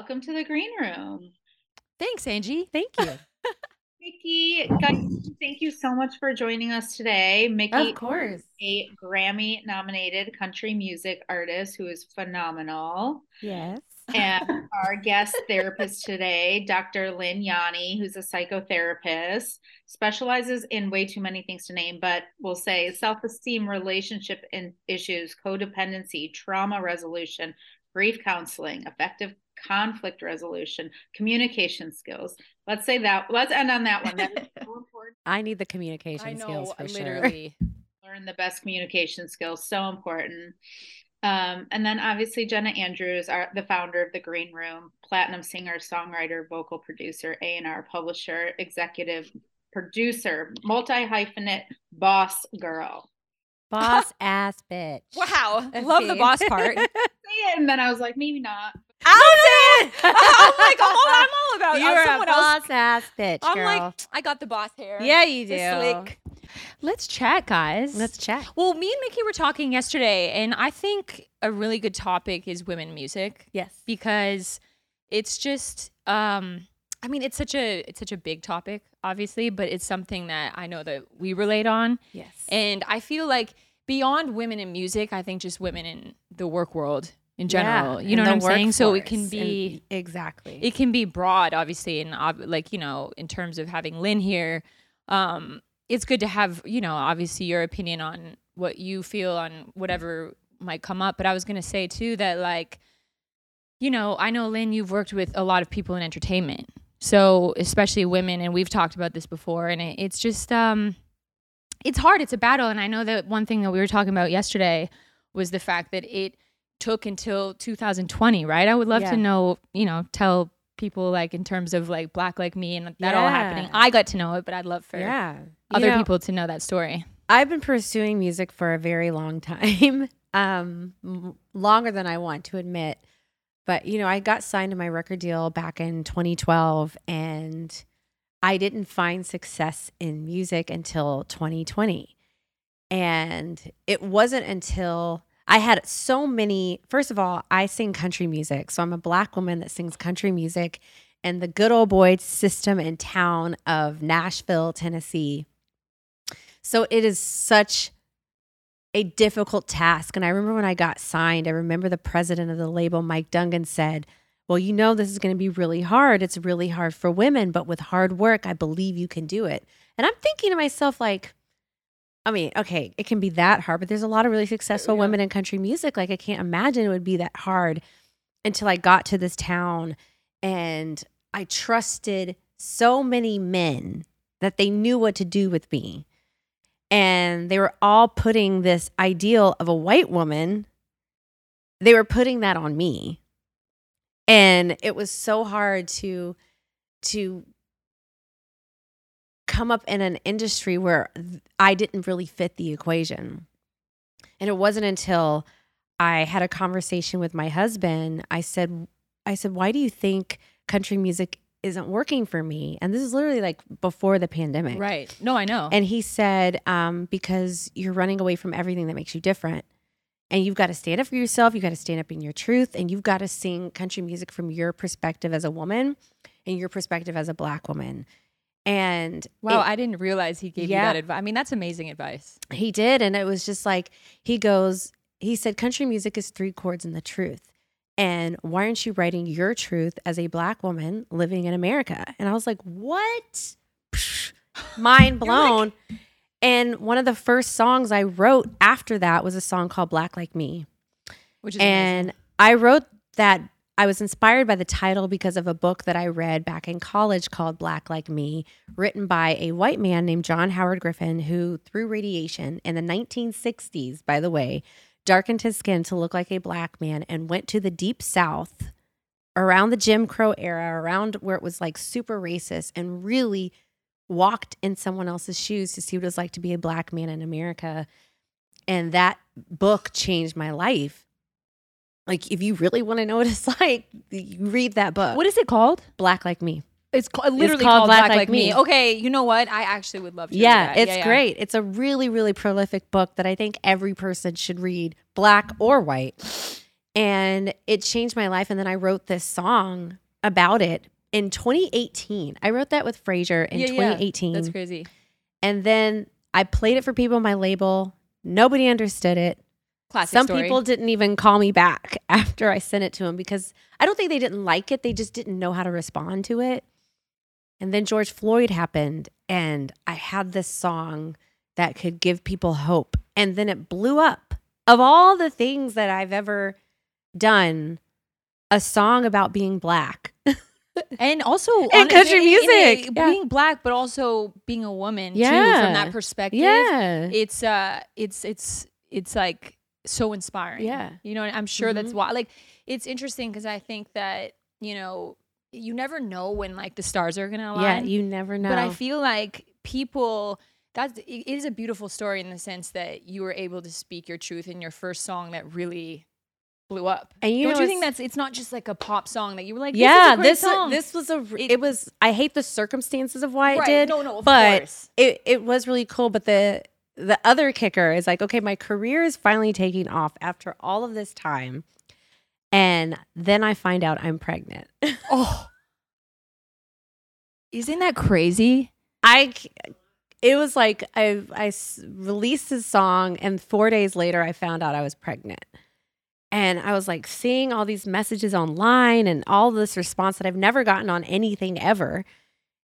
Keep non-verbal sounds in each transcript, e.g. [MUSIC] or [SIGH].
Welcome to the green room. Thanks, Angie. Thank you. [LAUGHS] Mickey, guys, thank you so much for joining us today. Mickey of course. a Grammy nominated country music artist who is phenomenal. Yes. And [LAUGHS] our guest therapist today, Dr. Lynn Yanni, who's a psychotherapist, specializes in way too many things to name, but we'll say self esteem, relationship issues, codependency, trauma resolution, grief counseling, effective conflict resolution, communication skills. Let's say that. Let's end on that one. That is so. [LAUGHS] I need the communication I know, skills for sure. literally. [LAUGHS] Learn the best communication skills. So important. Um, and then obviously Jenna Andrews, our, the founder of the Green Room, platinum singer, songwriter, vocal producer, A and R publisher, executive producer, multi hyphenate, boss girl. Boss [LAUGHS] ass bitch. Wow. Let's Love the boss part. And then I was like, maybe not. Allison! [LAUGHS] [LAUGHS] I'm like, oh, I'm all about You're uh, a someone else. boss ass bitch, I'm girl. like, I got the boss hair. yeah, you do. Slick. Let's chat, guys. Let's chat. Well, me and Mickey were talking yesterday, and I think a really good topic is women music Yes. because it's just um I mean it's such a it's such a big topic obviously, but it's something that I know that we relate on Yes. and I feel like beyond women in music, I think just women in the work world in general. you know what I'm saying? So it can be exactly. it can be broad obviously and ob- like you know in terms of having lynn here um it's good to have you know obviously your opinion on what you feel on whatever might come up but i was going to say too that like you know i know lynn you've worked with a lot of people in entertainment so especially women and we've talked about this before and it, it's just um it's hard it's a battle and i know that one thing that we were talking about yesterday was the fact that it took until 2020 right i would love Yeah. to know you know tell people like in terms of like black like me and that all happening i got to know it but i'd love for yeah. You other know, people to know that story I've been pursuing music for a very long time, [LAUGHS] um, longer than I want to admit. But you know, I got signed to my record deal back in 2012, and I didn't find success in music until 2020. And it wasn't until I had so many. First of all, I sing country music, so I'm a black woman that sings country music And the good old boy system and town of Nashville, Tennessee. So it is such a difficult task. And I remember when I got signed, I remember the president of the label, Mike Dungan, said, Well, you know, this is going to be really hard. It's really hard for women, but with hard work, I believe you can do it. And I'm thinking to myself, like, I mean, okay, it can be that hard, but there's a lot of really successful Yeah. women in country music. Like, I can't imagine it would be that hard until I got to this town and I trusted so many men that they knew what to do with me. And they were all putting this ideal of a white woman, they were putting that on me. And it was so hard to to come up in an industry where I didn't really fit the equation. And it wasn't until I had a conversation with my husband, I said I said, "Why do you think country music isn't working for me?" And this is literally like before the pandemic. right no i know And he said, um, because you're running away from everything that makes you different. And you've got to stand up for yourself. You've got to stand up in your truth. And you've got to sing country music from your perspective as a woman and your perspective as a black woman. And wow it- i didn't realize he gave Yeah. you that advice i mean that's amazing advice he did. And it was just like, he goes, he said, country music is three chords in the truth. And why aren't you writing your truth as a black woman living in America? And I was like, what? [LAUGHS] Mind [LAUGHS] blown. and one of the first songs I wrote after that was a song called Black Like Me. which is And amazing. I wrote that. I was inspired by the title because of a book that I read back in college called Black Like Me, written by a white man named John Howard Griffin, who, through radiation in the 1960s, by the way, darkened his skin to look like a black man and went to the deep south around the Jim Crow era, around where it was like super racist, and really walked in someone else's shoes to see what it was like to be a black man in America. And that book changed my life. Like, if you really want to know what it's [LAUGHS] like, you read that book. what is it called Black Like Me? it's called literally called called, Black black, Like like, me. Me. okay you know what i actually would love to Yeah, that. it's yeah. great. It's a really, really prolific book that I think every person should read, black or white. and it changed my life. And then I wrote this song about it in 2018. I wrote that with Fraser in yeah. 2018. That's crazy. And then I played it for people on my label. Nobody understood it. Classic Some story. people didn't even call me back [LAUGHS] after I sent it to them because I don't think they didn't like it. They just didn't know how to respond to it. And then George Floyd happened, and I had this song that could give people hope. And then it blew up. Of all the things that I've ever done, a song about being black. [LAUGHS] and also And country in a- music. Yeah. being black, but also being a woman too. From that perspective, yeah. it's uh, it's it's it's like so inspiring. Yeah. you know, and I'm sure that's Mhm. why. Like, it's interesting because I think that you know, you never know when like the stars are gonna align. Yeah, you never know. But I feel like people that's it is a beautiful story in the sense that you were able to speak your truth in your first song that really blew up. And you Don't know, you think that's it's not just like a pop song that you were like, yeah, this, is a great this song. this was a It- it, was. I hate the circumstances of why Right, it did. No, no, of but course. it it was really cool. But the the other kicker is like, okay, my career is finally taking off after all of this time, and then I find out I'm pregnant. [LAUGHS] Oh, isn't that crazy? I it was like I I released this song, and four days later I found out I was pregnant. And I was like seeing all these messages online and all this response that I've never gotten on anything ever.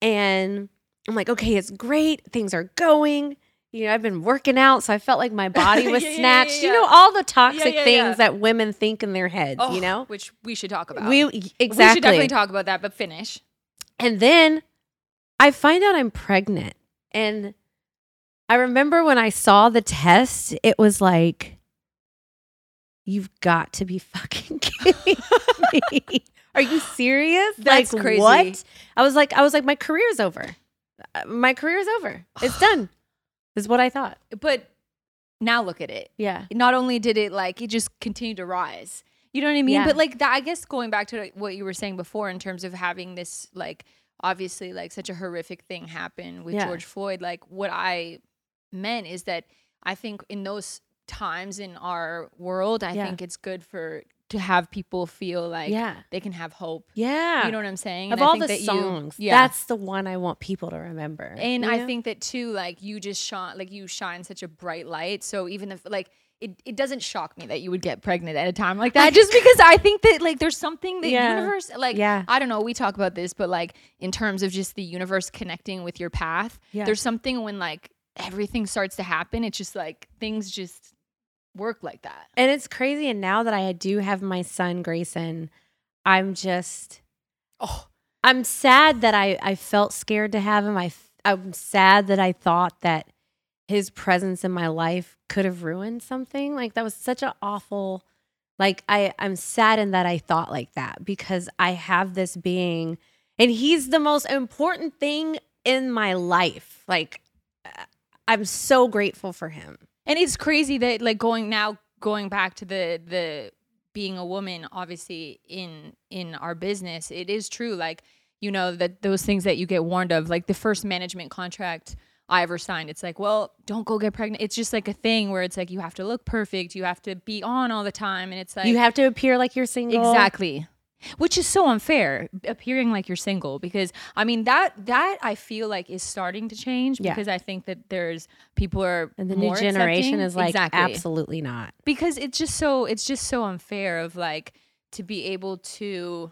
And I'm like, okay, it's great. Things are going. You know, I've been working out, so I felt like my body [LAUGHS] was Yeah, yeah, yeah, snatched. You know, all the toxic yeah, things yeah. that women think in their heads, Oh, you know? which we should talk about. We exactly. We should definitely talk about that, but finish. And then I find out I'm pregnant. And I remember when I saw the test, it was like, you've got to be [LAUGHS] fucking kidding me. Are you serious? That's like, crazy. What? I was like, I was like, my career's over. Uh, My career's over. It's done. Is what I thought. But now look at it. Yeah. Not only did it like it just continued to rise. You know what I mean? Yeah. But like that, I guess going back to what you were saying before in terms of having this like obviously like such a horrific thing happen with Yeah. George Floyd. Like what I meant is that I think in those times in our world, I Yeah. think it's good for to have people feel like yeah. they can have hope. Yeah. You know what I'm saying? of And I all think the that you- songs, yeah. that's the one I want people to remember. And I know? think that too, like you just shine, like you shine such a bright light. So even if like it, it doesn't shock me that you would get pregnant at a time like that, [LAUGHS] just because I think that like there's something the Yeah. universe, like Yeah. I don't know, we talk about this, but like in terms of just the universe connecting with your path, Yeah. there's something when like everything starts to happen, it's just like things just work like that. And it's crazy. And now that I do have my son Grayson, I'm just Oh, I'm sad that I I felt scared to have him. I I'm sad that I thought that his presence in my life could have ruined something. Like that was such an awful like I I'm saddened that I thought like that because I have this being and he's the most important thing in my life. Like uh, I'm so grateful for him. And it's crazy that like going now going back to the the being a woman obviously in in our business it is true like you know that those things that you get warned of like the first management contract I ever signed it's like well don't go get pregnant it's just like a thing where it's like you have to look perfect you have to be on all the time and it's like you have to appear like you're single. Exactly. Which is so unfair, appearing like you're single, because I mean that that I feel like is starting to change Yeah. because I think that there's people are And the more new generation accepting. is like exactly absolutely not. because it's just so it's just so unfair of like to be able to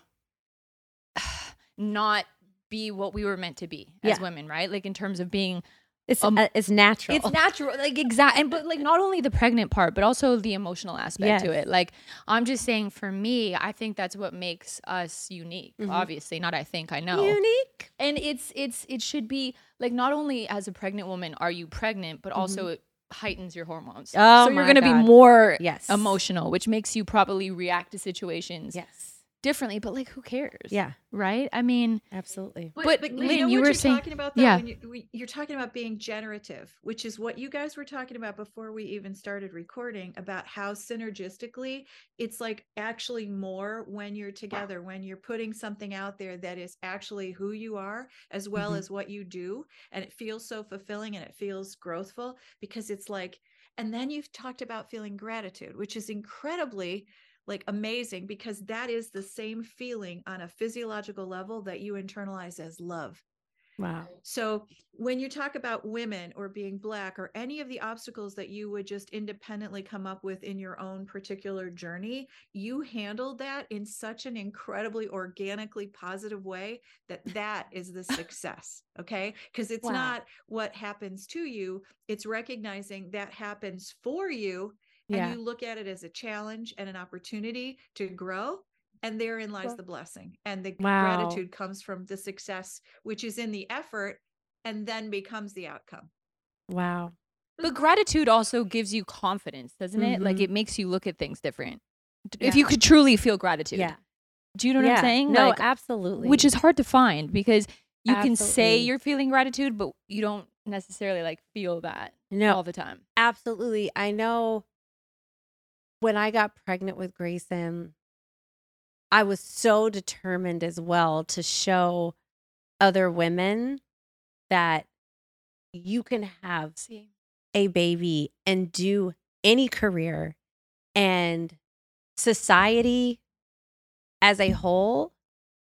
[SIGHS] not be what we were meant to be as Yeah. women, right? Like in terms of being It's Um, uh, it's natural. it's natural, like exact, and but like not only the pregnant part, but also the emotional aspect to it. Like I'm just saying, for me, I think that's what makes us unique. Mhm. Obviously, not I think I know, unique. and it's it's it should be like not only as a pregnant woman are you pregnant, but also it heightens your hormones. Mm-hmm. Oh so you're gonna be more Yes. emotional, which makes you probably react to situations Yes. Differently. But like, who cares? Yeah. right? I mean, Absolutely. But, you Lynn, know you were you're saying- talking about though, yeah. when you, we- you're talking about being generative, which is what you guys were talking about before we even started recording about how synergistically it's like actually more when you're together, when you're putting something out there that is actually who you are as well Mhm. as what you do, and it feels so fulfilling and it feels growthful because it's like, and then you've talked about feeling gratitude, which is incredibly like amazing because that is the same feeling on a physiological level that you internalize as love. Wow. So when you talk about women or being black or any of the obstacles that you would just independently come up with in your own particular journey, you handled that in such an incredibly organically positive way that [LAUGHS] that is the success. Okay. Because it's Wow. not what happens to you, it's recognizing that happens for you. And you look at it as a challenge and an opportunity to grow. And therein lies the blessing. And the Wow. gratitude comes from the success, which is in the effort and then becomes the outcome. Wow. But gratitude also gives you confidence, doesn't it? Like Mhm. it makes you look at things different. Yeah. If you could truly feel gratitude. Yeah. Do you know what yeah. I'm saying? No, Like, absolutely. which is hard to find because you can say you're feeling gratitude, but you don't necessarily like feel that no, all the time. absolutely. I know when I got pregnant with Grayson, I was so determined as well to show other women that you can have a baby and do any career and society as a whole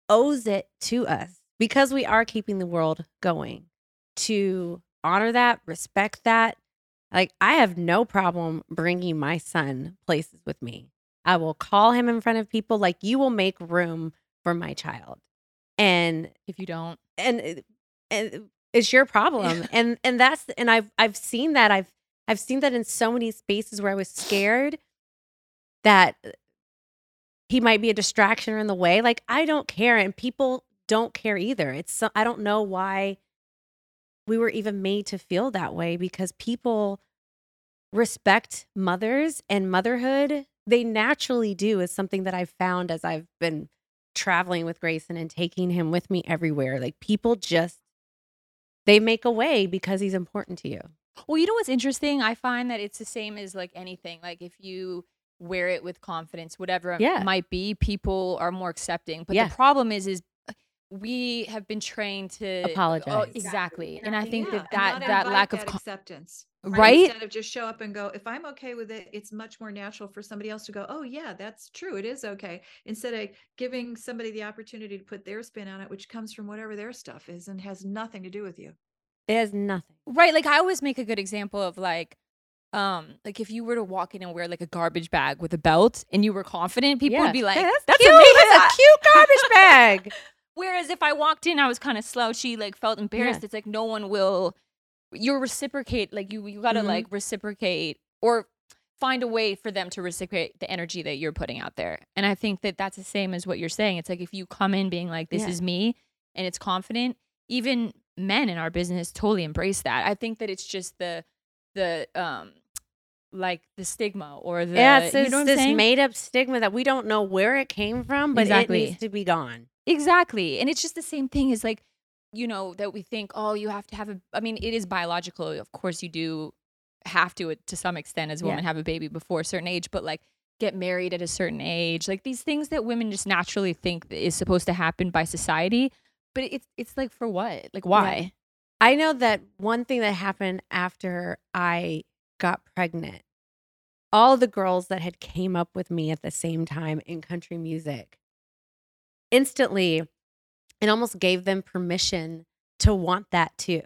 owes it to us because we are keeping the world going to honor that respect that like i have no problem bringing my son places with me. I will call him in front of people like you will make room for my child. And If you don't. and uh, and uh, it's your problem. And and that's and i've i've seen that. I've i've seen that in so many spaces where i was scared that uh, he might be a distraction or in the way. Like i don't care and people don't care either. It's so, i don't know why we were even made to feel that way because people respect mothers and motherhood they naturally do is something that i've found as i've been traveling with Grayson and taking him with me everywhere. Like people just they make a way because he's important to you. Well, you know what's interesting? I find that it's the same as like anything. Like if you wear it with confidence, whatever it might be, people are more accepting. But Yeah. the problem is, is we have been trained to Oh, Apologize. exactly, and I think Yeah, that and that not that lack of con- acceptance. right. Instead of just show up and go, if I'm okay with it, it's much more natural for somebody else to go, oh, yeah, that's true. It is okay. Instead of giving somebody the opportunity to put their spin on it, which comes from whatever their stuff is and has nothing to do with you. It has nothing. Right. Like I always make a good example of like, um, like if you were to walk in and wear like a garbage bag with a belt and you were confident, people Yeah. would be like, Hey, "That's cute. amazing." That's a cute garbage bag. [LAUGHS] Whereas if I walked in, I was kind of slouchy, like felt embarrassed. Yeah. It's like no one will. You're reciprocate. Like you, you gotta Mhm. like reciprocate or find a way for them to reciprocate the energy that you're putting out there. And I think that that's the same as what you're saying. It's like if you come in being like, "This Yeah. is me," and it's confident, even men in our business totally embrace that. I think that it's just the the um like the stigma or the yeah, it's you this, know this made up stigma that we don't know where it came from, but Exactly. it needs to be gone. Exactly. And it's just the same thing as like, you know, that we think, oh, you have to have a, I mean, it is biological. Of course, you do have to, to some extent, as a Yeah. woman, have a baby before a certain age, but like get married at a certain age. Like these things that women just naturally think is supposed to happen by society. But it's, it's like, for what? Like, why? I know that one thing that happened after I got pregnant, all the girls that had came up with me at the same time in country music, instantly, it almost gave them permission to want that too.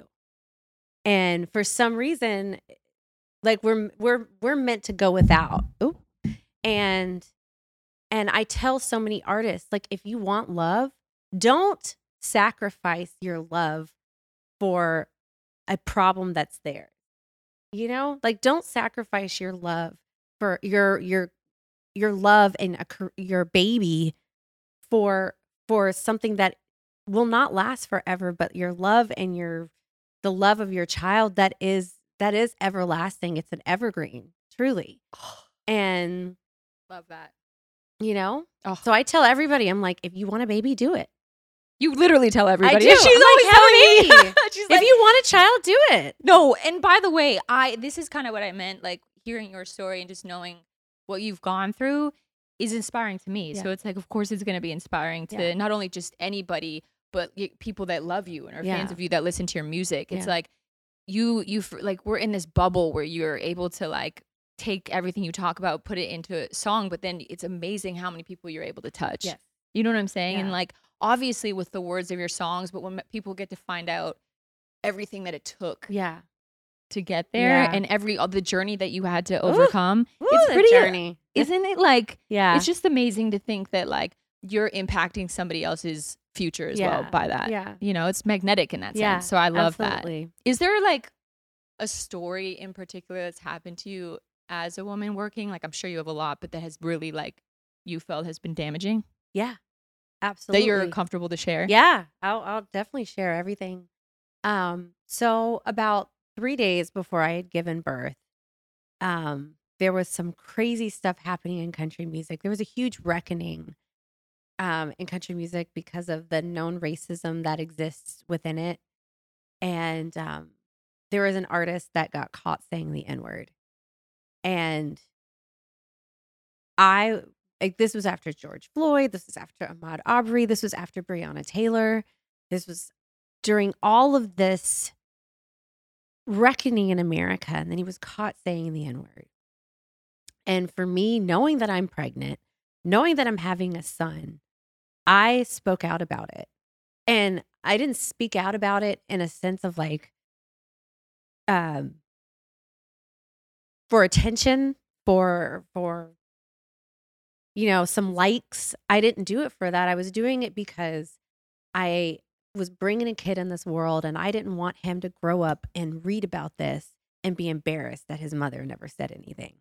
And for some reason, like we're we're we're meant to go without. Ooh. And and I tell so many artists, like if you want love, don't sacrifice your love for a problem that's there. You know, like don't sacrifice your love for your your your love and a, your baby for for something that will not last forever, but your love and your the love of your child that is that is everlasting. It's an evergreen, truly. Oh. And Love that. you know, Oh, so I tell everybody, I'm like, if you want a baby, do it. you literally tell everybody. She's I'm always like, telling me. [LAUGHS] She's If like, you want a child, do it. No, and by the way, I this is kind of what I meant. Like hearing your story and just knowing what you've gone through is inspiring to me. Yeah. So it's like, of course, it's going to be inspiring to Yeah. not only just anybody, but y- people that love you and are fans of you that listen to your music. It's Yeah. like you, you like we're in this bubble where you're able to like take everything you talk about, put it into a song, but then it's amazing how many people you're able to touch. Yes. You know what I'm saying? And like obviously with the words of your songs, but when people get to find out everything that it took Yeah. To get there Yeah. and every all the journey that you had to overcome, Woo, it's the pretty journey. isn't it like Yeah. it's just amazing to think that like you're impacting somebody else's future as well by that. yeah. You know, it's magnetic in that Yeah, sense. So I love that. Absolutely. Is there like a story in particular that's happened to you as a woman working? Like I'm sure you have a lot, but that has really like you felt has been damaging Yeah. Absolutely. that you're comfortable to share. Yeah, I'll I'll definitely share everything. Um, so about three days before I had given birth, um, there was some crazy stuff happening in country music. There was a huge reckoning um in country music because of the known racism that exists within it. And um there was an artist that got caught saying the N-word. And I like this was after George Floyd, this was after Ahmaud Arbery. this was after Breonna Taylor. This was during all of this reckoning in America. And then he was caught saying the N word. And for me, knowing that I'm pregnant, knowing that I'm having a son, I spoke out about it. And I didn't speak out about it in a sense of like, um, for attention, for, for, you know, some likes. I didn't do it for that. I was doing it because I was bringing a kid in this world and I didn't want him to grow up and read about this and be embarrassed that his mother never said anything.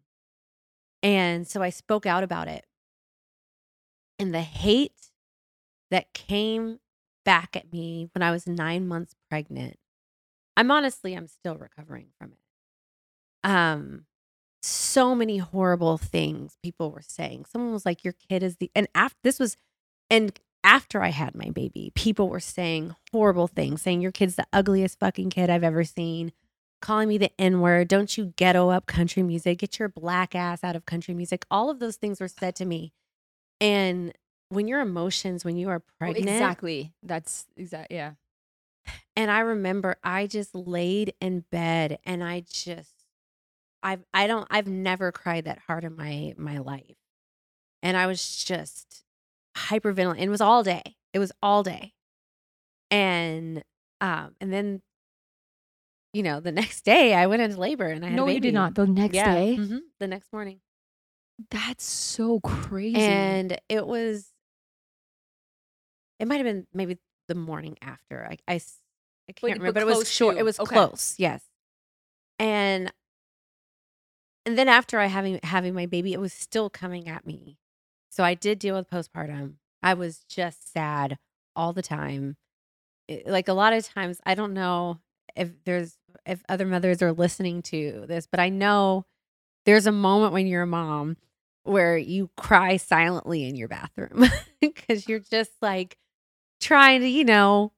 And so I spoke out about it. And the hate that came back at me when I was nine months pregnant, I'm honestly, I'm still recovering from it. Um, so many horrible things people were saying. Someone was like, Your kid is the, and after this was, and after I had my baby, people were saying horrible things, saying, Your kid's the ugliest fucking kid I've ever seen, calling me the N word. Don't you ghetto up country music. Get your black ass out of country music. All of those things were said to me. And when your emotions, when you are pregnant, exactly. That's exact. Yeah. and I remember I just laid in bed and I just I've I don't I've never cried that hard in my my life. And I was just hyperventilating. It was all day. It was all day. And um and then you know, the [LAUGHS] next day I went into labor and I had No, you did not. The next Yeah. day. Mhm. The next morning. That's so crazy. And it was it might have been maybe the morning after. I I can't But- remember, but but it was short. to. It was Okay. close, yes. And and then after I having having my baby, it was still coming at me. So I did deal with postpartum. I was just sad all the time. It- like a lot of times, I don't know if there's if other mothers are listening to this, but I know there's a moment when you're a mom where you cry silently in your bathroom [LAUGHS] because you're just like trying to, you know,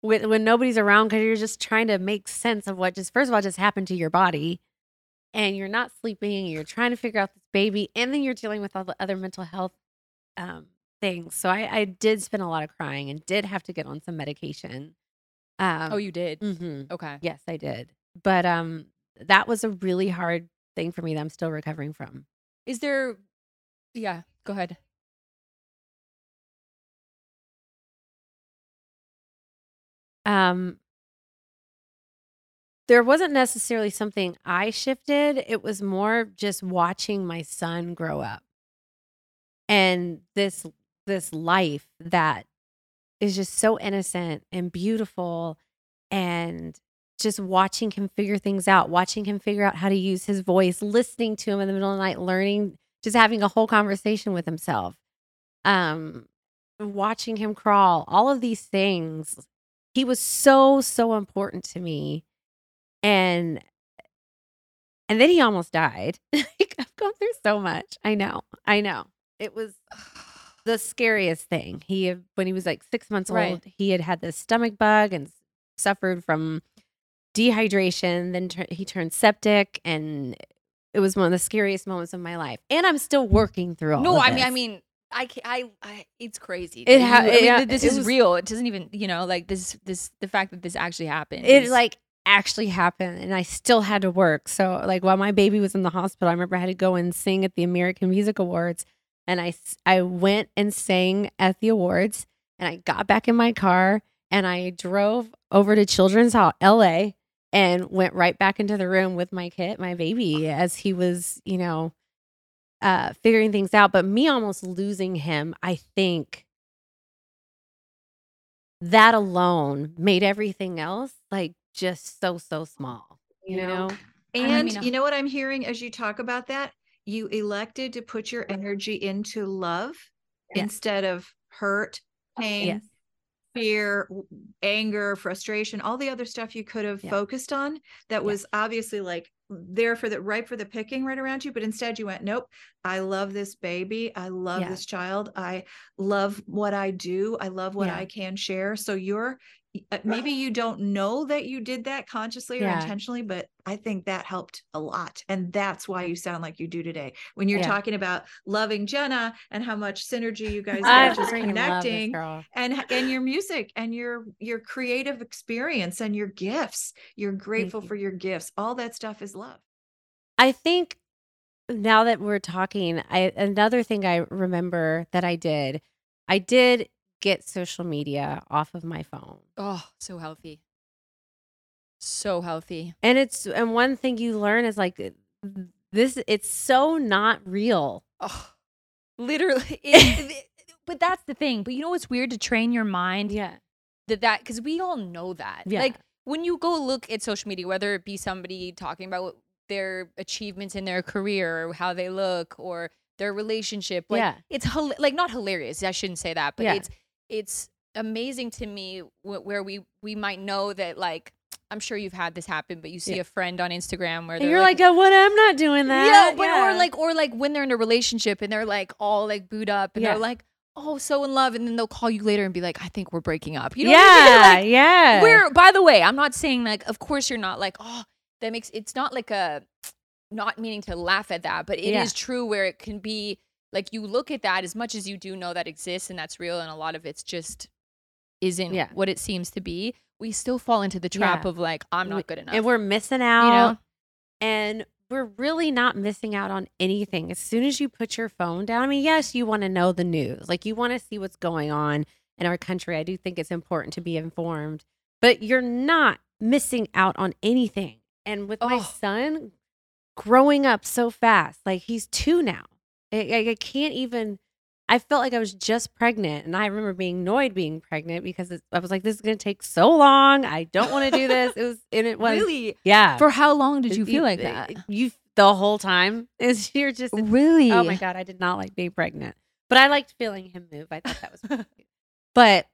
when, when nobody's around, because you're just trying to make sense of what just, first of all, just happened to your body. And you're not sleeping, and you're trying to figure out this baby, and then you're dealing with all the other mental health um, things. So I, I did spend a lot of crying and did have to get on some medication. Um, oh, you did. Mm-hmm. Okay. Yes, I did. But um, that was a really hard thing for me that I'm still recovering from. Is there? Yeah. Go ahead. Um, there wasn't necessarily something I shifted. It was more just watching my son grow up, and this this life that is just so innocent and beautiful, and just watching him figure things out, watching him figure out how to use his voice, listening to him in the middle of the night, learning, just having a whole conversation with himself. Um, watching him crawl, all of these things. He was so, so important to me. And and then he almost died. [LAUGHS] Like, I've gone through so much. I know. I know. It was [SIGHS] the scariest thing. He had- when he was like 6 months Right. old, he had had this stomach bug and suffered from dehydration. Then tur- he turned septic and it was one of the scariest moments of my life. And I'm still working through all No, of I mean, I mean, I, I, I it's crazy. It ha- I mean, yeah, this it is was- real. It doesn't even, you know, like this, this, the fact that this actually happened. it is- like actually happened and I still had to work. So like while my baby was in the hospital, I remember I had to go and sing at the American Music Awards and I I went and sang at the awards and I got back in my car and I drove over to Children's Hall LA and went right back into the room with my kid, my baby as he was, you know, uh figuring things out, but me almost losing him, I think that alone made everything else like just so so small you Yeah. know And you know what I'm hearing as you talk about that? You elected to put your energy into love Yes. instead of hurt, pain, yes fear, anger, frustration, all the other stuff you could have Yeah. focused on that Yeah. was obviously like there for the right for the picking right around you. But instead you went, nope, I love this baby. I love Yeah. this child. I love what I do. I love what Yeah. I can share. So you're uh, Uh, maybe you don't know that you did that consciously or Yeah. intentionally, but I think that helped a lot. And that's why you sound like you do today. When you're Yeah. talking about loving Jenna and how much synergy you guys I got just freaking love this connecting and and your music and your your creative experience and your gifts you're grateful you. for your gifts all that stuff is love i think now that we're talking i another thing i remember that i did i did get social media off of my phone Oh, so healthy. So healthy. and it's and one thing you learn is like this it's so not real Oh, literally. [LAUGHS] It- it- but that's the thing. But you know what's weird to train your mind yeah that that because we all know that. Yeah. Like when you go look at social media, whether it be somebody talking about their achievements in their career or how they look or their relationship, like Yeah. it's like not hilarious. I shouldn't say that, but Yeah. it's it's amazing to me wh- where we we might know that like I'm sure you've had this happen, but you see Yeah. a friend on Instagram where they're you're like, oh what i'm not doing that yeah, but or like or like when they're in a relationship and they're like all like booed up and Yeah. they're like, oh, so in love, and then they'll call you later and be like, I think we're breaking up. You know what I mean? [LAUGHS] yeah Like, yeah we're by the way, I'm not saying like, of course you're not like, oh, that makes it's not like a not meaning to laugh at that, but it is Yeah. true where it can be like you look at that as much as you do know that exists and that's real, and a lot of it's just isn't Yeah. what it seems to be. We still fall into the trap Yeah. of like, I'm not good enough. and we're missing out you know? and we're really not missing out on anything as soon as you put your phone down i mean yes you want to know the news like you want to see what's going on in our country i do think it's important to be informed but you're not missing out on anything and with my Oh. son growing up so fast like he's two now I, I- can't even i felt like i was just pregnant and i remember being annoyed being pregnant because it's, i was like this is going to take so long i don't want to do this it was and it was Really? yeah For how long did you feel like that? You the whole time [LAUGHS] is you're just Really? oh my god, I did not like being pregnant, but I liked feeling him move. I thought that was, [LAUGHS] but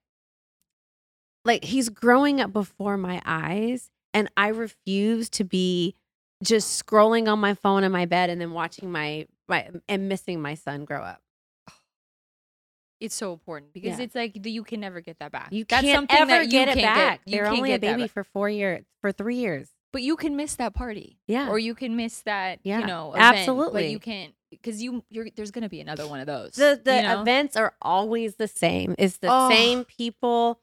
like he's growing up before my eyes, and I refuse to be just scrolling on my phone in my bed and then watching my my and missing my son grow up. It's so important because Yeah. it's like the- you can never get that back. You That's can't something ever that you get it can't back. You They're can't only a get that baby back. for four years, for three years. but you can miss that party. Yeah, Or you can miss that, Yeah, you know, event, absolutely. But you can't because you you're there's gonna be another one of those. the the you know? events are always the same. It's the Oh. same people.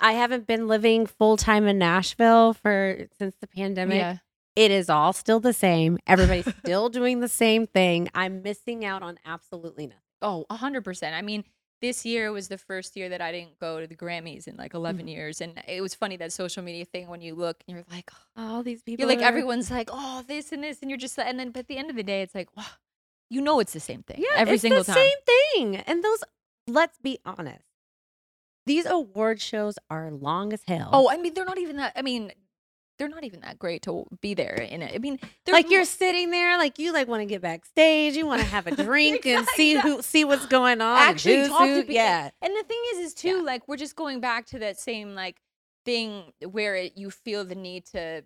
I haven't been living full time in Nashville for since the pandemic. Yeah. It is all still the same. Everybody's still doing the same thing. I'm missing out on absolutely nothing. Oh, a hundred percent. I mean, this year was the first year that I didn't go to the Grammys in like 11 Mhm. years, and it was funny that social media thing when you look and you're like, All these people. you're like are- everyone's like, oh, this and this, and you're just like, and then but at the end of the day, it's like, wow, you know, it's the same thing Yeah, every it's single the time. Same thing. And those. Let's be honest. These award shows are long as hell. Oh, I mean, they're not even that. I mean, they're not even that great to be there in it. I mean, they're like you're sitting there, like you like want to get backstage, you want to have a [LAUGHS] drink and see who see what's going on. actually who's talk to people. Yeah, And the thing is, is too Yeah. like we're just going back to that same like thing where it, you feel the need to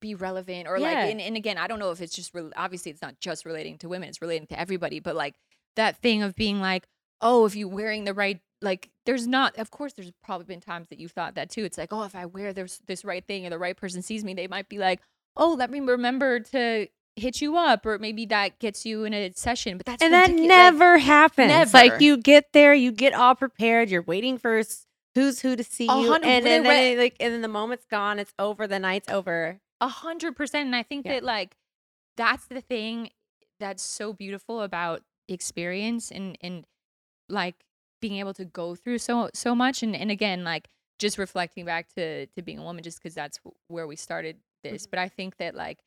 be relevant or like and, and again i don't know if it's just re- obviously it's not just relating to women it's relating to everybody but like that thing of being like oh if you're wearing the right like there's not of course there's probably been times that you've thought that too it's like oh if i wear this this right thing or the right person sees me they might be like oh let me remember to hit you up or maybe that gets you in a session but that's and that ridicu- like, never happens. never. Like you get there, you get all prepared, you're waiting for who's who to see you, and, and then it, like and then the moment's gone. It's over. The night's over. A hundred percent. And I think Yeah. that like that's the thing that's so beautiful about experience and and like being able to go through so so much and and again like just reflecting back to to being a woman just because that's where we started this Mhm. but i think that like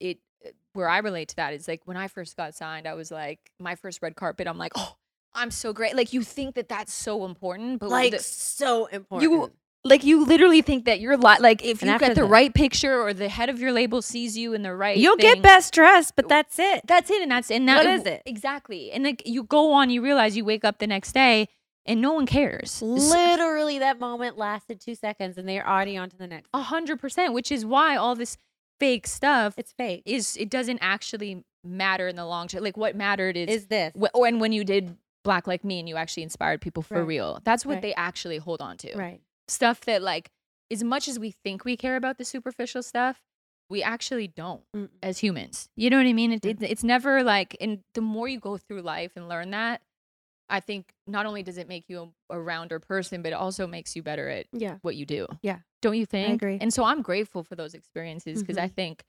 it uh, where i relate to that is like when i first got signed i was like my first red carpet i'm like oh i'm so great like you think that that's so important but Like the- so important. Like you literally think that you're li- like if And you get the the- right picture or the head of your label sees you in the right You'll thing, get best dressed, but that's it. that's it and that's and that What is it? exactly and like you go on you realize you wake up the next day and no one cares Literally, that moment lasted two seconds, and they're already on to the next. a hundred percent which is why all this fake stuff It's fake. is it doesn't actually matter in the long term like what mattered is, Is this? wh- when when you did black like me and you actually inspired people for Right. real that's what Right. they actually hold on to Right. Stuff that like as much as we think we care about the superficial stuff we actually don't Mm. as humans you know what i mean it, it, it's never like and the more you go through life and learn that i think not only does it make you a, a rounder person but it also makes you better at Yeah. what you do Yeah. don't you think I agree. and so i'm grateful for those experiences because i Mhm. think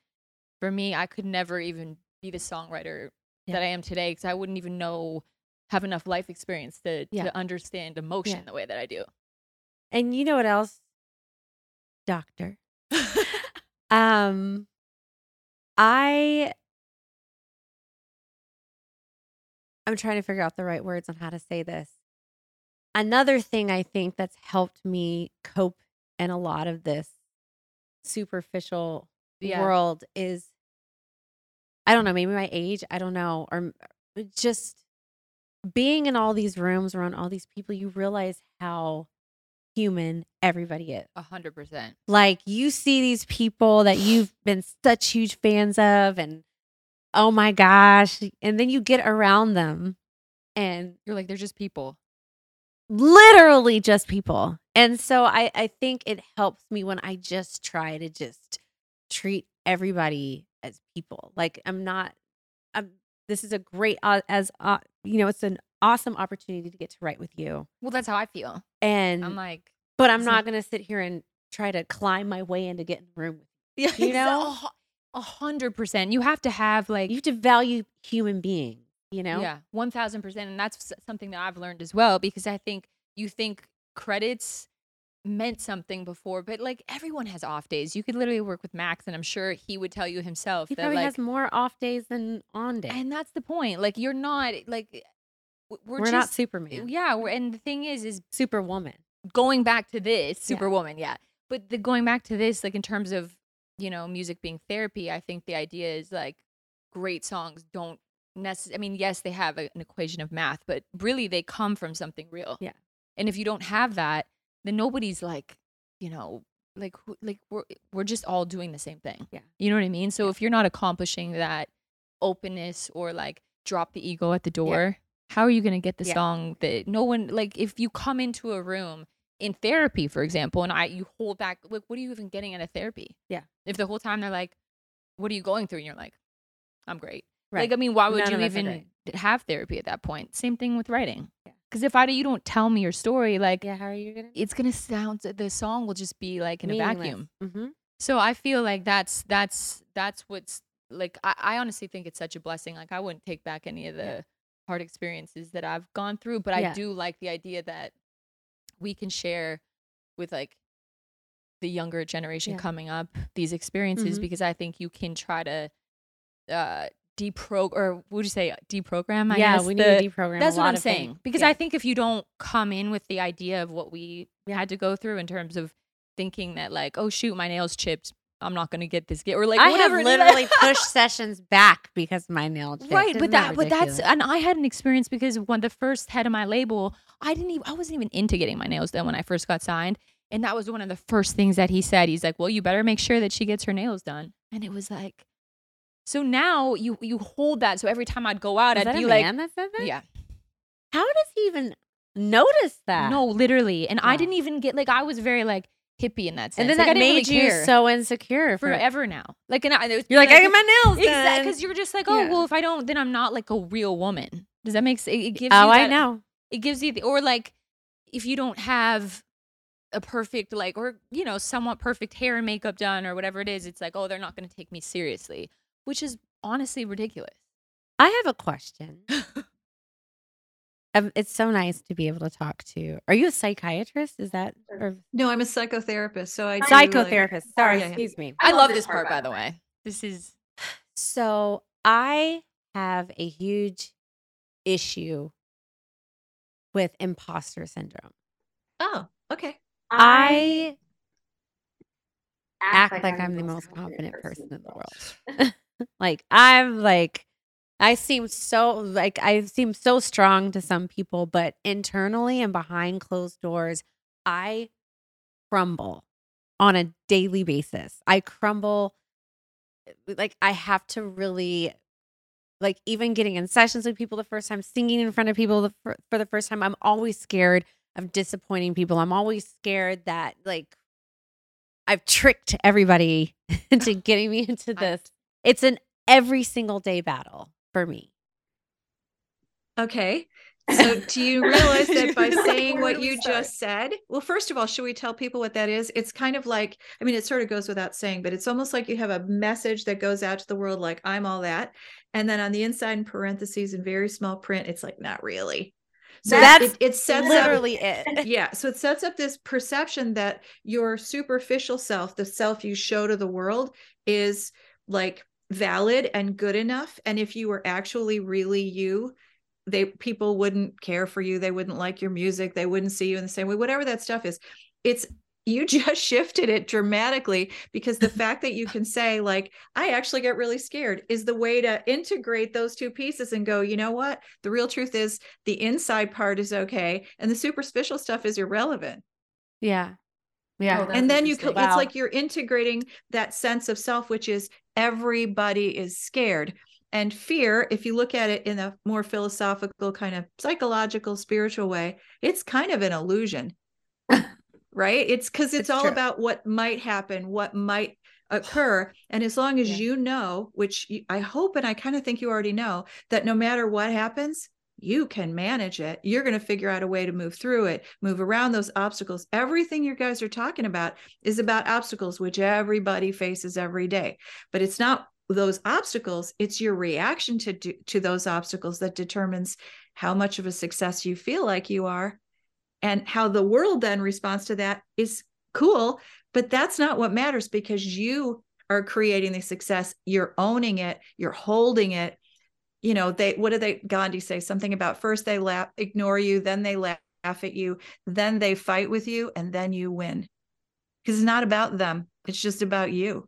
for me i could never even be the songwriter Yeah. that i am today because i wouldn't even know have enough life experience to, Yeah. to understand emotion the way that i do And you know what else, doctor? [LAUGHS] Um, I I'm trying to figure out the right words on how to say this. Another thing I think that's helped me cope in a lot of this superficial Yeah. world is I don't know, maybe my age, I don't know, or just being in all these rooms around all these people, you realize how human everybody is. A hundred percent. Like you see these people that you've been such huge fans of, and oh my gosh. And then you get around them and You're like, they're just people. literally just people. And so I, I think it helps me when I just try to just treat everybody as people. Like I'm not, I'm, this is a great, uh, as, uh, you know, it's an awesome opportunity to get to write with you. Well, that's how I feel. And, I'm like, but I'm not like- going to sit here and try to climb my way into getting in the room with [LAUGHS] yeah, You know? a hundred percent. You have to have like, you. You have to value human beings, you know? yeah, one thousand percent, and that's something that I've learned as well because I think you think credits meant something before, but like everyone has off days. You could literally work with Max, and I'm sure he would tell you himself He that probably like, has more off days than on days. and that's the point. Like you're not like we're, We're, not Superman. Yeah, we're, and the thing is, is Superwoman. going back to this superwoman yeah but the going back to this like in terms of you know music being therapy i think the idea is like great songs don't necessarily i mean yes they have a- an equation of math but really they come from something real Yeah. and if you don't have that then nobody's like you know like like we're we're just all doing the same thing Yeah. you know what i mean so if you're not accomplishing that openness or like drop the ego at the door how are you going to get the Yeah. song that no one like if you come into a room in therapy for example and i you hold back like what are you even getting out of therapy Yeah. if the whole time they're like what are you going through and you're like i'm great Right. like i mean why would None you of us are even have therapy at that point same thing with writing Yeah. because if i you don't tell me your story like yeah, how are you gonna it's gonna sound the song will just be like in a vacuum Mm-hmm. so I feel like that's that's that's what's like I, I honestly think it's such a blessing. Like I wouldn't take back any of the Yeah. Hard experiences that I've gone through, but I do like the idea that we can share with like the younger generation Yeah. coming up these experiences Mhm. because I think you can try to uh deprog or would you say deprogram I yeah, guess, we need the- to deprogram. that's a what lot I'm of saying. things. Because Yeah. I think if you don't come in with the idea of what we Yeah. had to go through in terms of thinking that like, oh shoot, my nails chipped, I'm not gonna get this get or like I have literally [LAUGHS] pushed sessions back because my nail chipped. right, Isn't but that, but that's and I had an experience because when the first head of my label, I didn't even I wasn't even into getting my nails done when I first got signed. And that was one of the first things that he said. He's like, Well, you better make sure that she gets her nails done. And it was like so now you you hold that. So every time I'd go out, Was I'd that be like, that that? Yeah. How does he even notice that? No, literally. And I didn't even get like I was very like hippie in that sense. And then Like, I that didn't really made you care so insecure for forever now. Like and I, was You're like, I people get my nails exactly because you're just like, oh Yeah. well, if I don't, then I'm not like a real woman. Does that make sense? It, it gives oh, you I know. It gives you the or like if you don't have a perfect like or you know somewhat perfect hair and makeup done or whatever it is it's like oh they're not going to take me seriously which is honestly ridiculous I have a question. [LAUGHS] Um, it's so nice to be able to talk to. Are you a psychiatrist? Is that or No, I'm a psychotherapist. So I do really- psychotherapist? Sorry, Yeah, yeah. excuse me. i love this part by the way this is So I have a huge issue with imposter syndrome. Oh, okay. I act like I'm the most confident person in the world. [LAUGHS] like I'm like I seem so like I seem so strong to some people, but internally and behind closed doors, I crumble on a daily basis. I crumble eh, like I have to really like even getting in sessions with people the first time, singing in front of people the, for, for the first time, I'm always scared of disappointing people. I'm always scared that like I've tricked everybody [LAUGHS] into [LAUGHS] getting me into this. It's an every single day battle for me. Okay. So do you realize [LAUGHS] that by saying what you just said? Well, first of all, should we tell people what that is? It's kind of like, I mean, it sort of goes without saying, but it's almost like you have a message that goes out to the world like, I'm all that. And then on the inside in parentheses in very small print, it's like, not really. So That's it, it sets up Literally it. [LAUGHS] yeah so it sets up this perception that your superficial self the self you show to the world is like valid and good enough and if you were actually really you they people wouldn't care for you they wouldn't like your music they wouldn't see you in the same way whatever that stuff is it's you [LAUGHS] just shifted it dramatically because the fact that you can say like i actually get really scared is the way to integrate those two pieces and go you know what the real truth is the inside part is okay and the superficial stuff is irrelevant Yeah. Yeah. Oh, and then you interesting. co- it's like you're integrating that sense of self which is everybody is scared and fear if you look at it in a more philosophical kind of psychological spiritual way it's kind of an illusion [LAUGHS] right it's because it's, It's all true. about what might happen what might occur and as long as Yeah. you know which you, i hope and i kind of think you already know that no matter what happens you can manage it. You're going to figure out a way to move through it move around those obstacles. Everything you guys are talking about is about obstacles which everybody faces every day. But it's not those obstacles it's your reaction to do, to those obstacles that determines how much of a success you feel like you are. And how the world then responds to that is cool but that's not what matters because you are creating the success. You're owning it. You're holding it you know they what did they gandhi say? Something about first they laugh ignore you then they laugh at you then they fight with you and then you win. Because it's not about them it's just about you.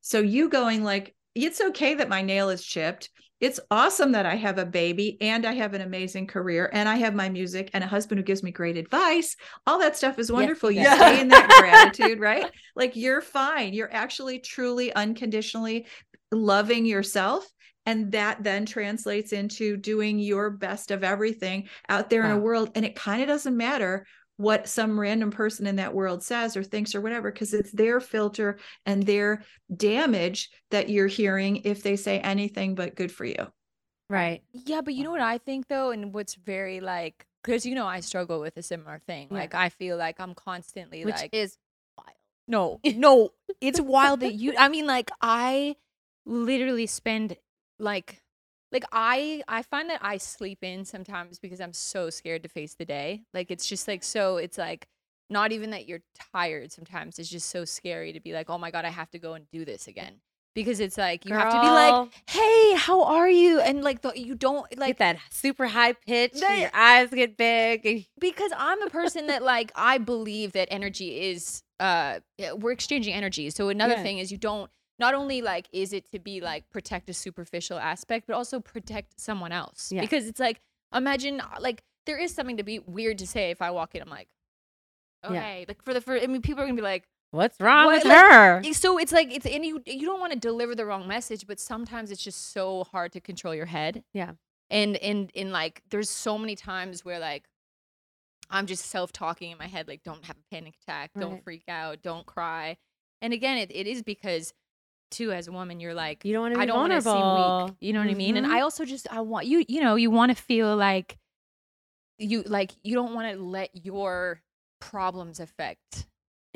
So you going like it's okay that my nail is chipped. It's awesome that i have a baby and i have an amazing career and i have my music and a husband who gives me great advice. All that stuff is wonderful. You yes. stay in that [LAUGHS] gratitude right? Like you're fine. You're actually truly unconditionally loving yourself and that then translates into doing your best of everything out there in a world and it kind of doesn't matter what some random person in that world says or thinks or whatever because it's their filter and their damage that you're hearing if they say anything but good for you Right. Yeah, but you know what I think though, and what's very like, because you know I struggle with a similar thing. Yeah. Like I feel like I'm constantly Which like, is wild. no, no, it's [LAUGHS] wild that you. I mean, like I literally spend like, like I I find that I sleep in sometimes because I'm so scared to face the day. Like it's just like so. It's like not even that you're tired. Sometimes it's just so scary to be like, oh my god, I have to go and do this again. Because it's like you have to be like, hey, how are you? And like the, you don't like like that super high pitch. and your eyes get big. because I'm a person that like I believe that energy is uh we're exchanging energy. So another Yeah. thing is you don't not only like is it to be like protect a superficial aspect, but also protect someone else. Yeah. Because it's like imagine uh, like there is something to be weird to say if I walk in, I'm like, Yeah. okay, like for the first, I mean, people are gonna be like, What's wrong What, with like, her? so it's like it's and you you don't want to deliver the wrong message, but sometimes it's just so hard to control your head. Yeah. And and in like there's so many times where like I'm just self talking in my head, like don't have a panic attack, don't freak out, don't cry. And again, it, it is because too as a woman, you're like You don't want to be I don't want to vulnerable. seem weak. You know what I mean? And Mhm. I also just I want you, you know, you want to feel like you like you don't want to let your problems affect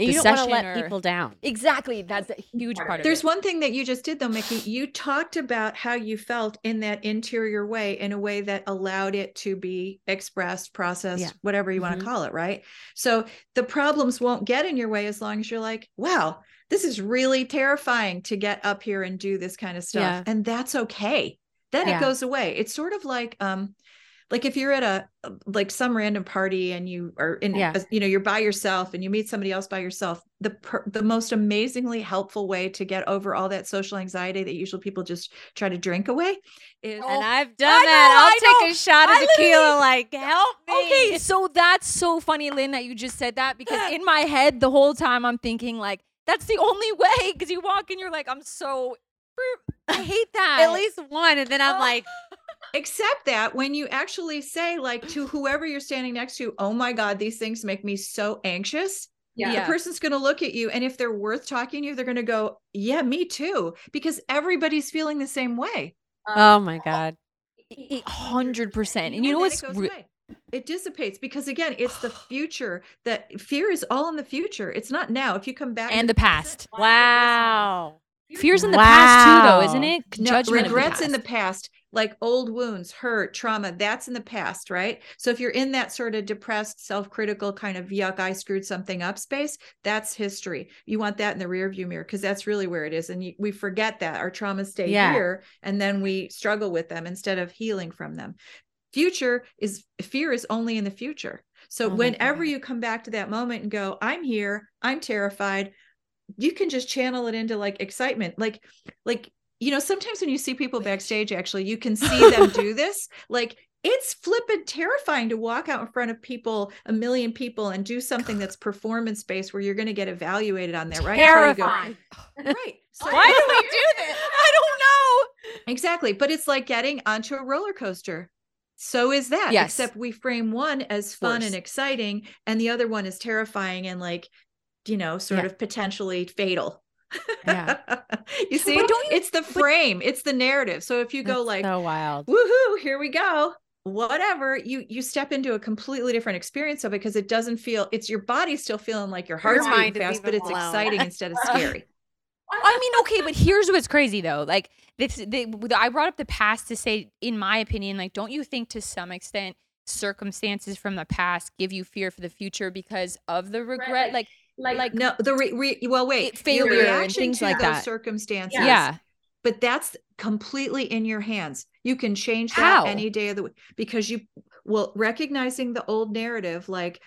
And the you don't want to let or- people down. exactly that's a huge part of There's it one thing that you just did though, Mickey. You talked about how you felt in that interior way in a way that allowed it to be expressed, processed, Yeah. whatever you want to call it, right? So the problems won't get in your way as long as you're like, wow, this is really terrifying to get up here and do this kind of stuff. Yeah. And that's okay. Then Yeah. it goes away. It's sort of like um like if you're at a like some random party and you are in Yeah. a- you know you're by yourself and you meet somebody else by yourself the per, the most amazingly helpful way to get over all that social anxiety that usually people just try to drink away is And oh, I've done I know, that. I'll I take know. a shot I of tequila, literally- like, help [LAUGHS] me. Okay, so that's so funny, Lynn, that you just said that because [LAUGHS] in my head the whole time I'm thinking like that's the only [LAUGHS] way because you walk and you're like, I'm so, I hate that. At least one. And then I'm Oh. like, except that when you actually say like to whoever you're standing next to oh my god these things make me so anxious Yeah. the person's going to look at you and if they're worth talking to you they're going to go yeah me too because everybody's feeling the same way um, oh my oh, God. hundred percent. And you know what's it re- it dissipates because again it's the [SIGHS] future that fear is all in the future it's not now if you come back and the past. Wow. Fears in the past too, though, isn't it? No, Judgment of regrets in the past. Like old wounds, hurt, trauma, that's in the past, right? So if you're in that sort of depressed, self-critical kind of yuck, I screwed something up space, that's history. You want that in the rear view mirror because that's really where it is. And you, we forget that our traumas stay Yeah. here and then we struggle with them instead of healing from them. Future is fear is only in the future. So Oh whenever you come back to that moment and go, I'm here, I'm terrified, you can just channel it into like excitement. Like, like, you know, sometimes when you see people backstage, actually, you can see them do [LAUGHS] this. Like, it's flippin' terrifying to walk out in front of people, a million people, and do something that's performance based where you're going to get evaluated on that, right? So you go, Terrifying. right. [LAUGHS] So Why do we do this? I don't know. Exactly. But it's like getting onto a roller coaster. So is that, Yes. except we frame one as fun and exciting, and the other one is terrifying and like, you know, sort Yeah. of potentially fatal. Yeah. [LAUGHS] you see, you- it's the frame, it's the narrative. So if you go like, so wild. woohoo, here we go. Whatever you you step into a completely different experience of it because it doesn't feel it's your body still feeling like your heart's mind beating fast, but it's blown. exciting instead of scary. [LAUGHS] I mean, okay, but here's what's crazy though. Like this, the, I brought up the past to say, in my opinion, like, don't you think to some extent circumstances from the past give you fear for the future because of the regret? Like, like, like No, the re, re, well, wait, failure your and reaction things to like those that. circumstances. yeah. but that's completely in your hands. You can change that How? any day of the week because you well recognizing the old narrative like,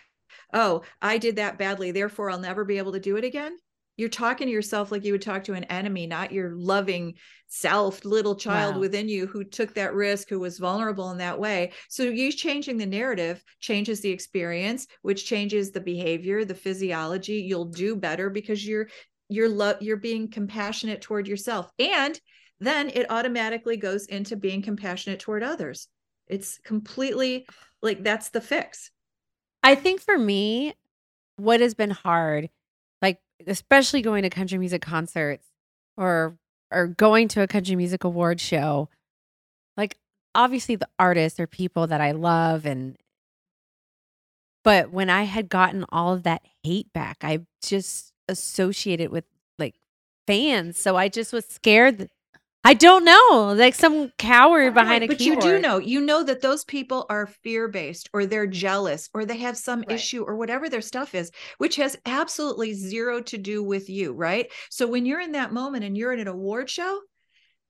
oh, I did that badly, therefore I'll never be able to do it again. You're talking to yourself like you would talk to an enemy, not your loving self, little child Wow. within you who took that risk, who was vulnerable in that way. So you changing the narrative changes the experience, which changes the behavior, the physiology. You'll do better because you're you're love you're being compassionate toward yourself and then it automatically goes into being compassionate toward others it's completely like that's the fix I think for me, what has been hard, especially going to country music concerts or or going to a country music award show, like obviously the artists are people that I love and but when I had gotten all of that hate back, I just associated with like fans. So I just was scared I don't know, like some coward behind a but keyboard. you do know you know that those people are fear-based or they're jealous or they have some Right. issue or whatever their stuff is which has absolutely zero to do with you right so when you're in that moment and you're at an award show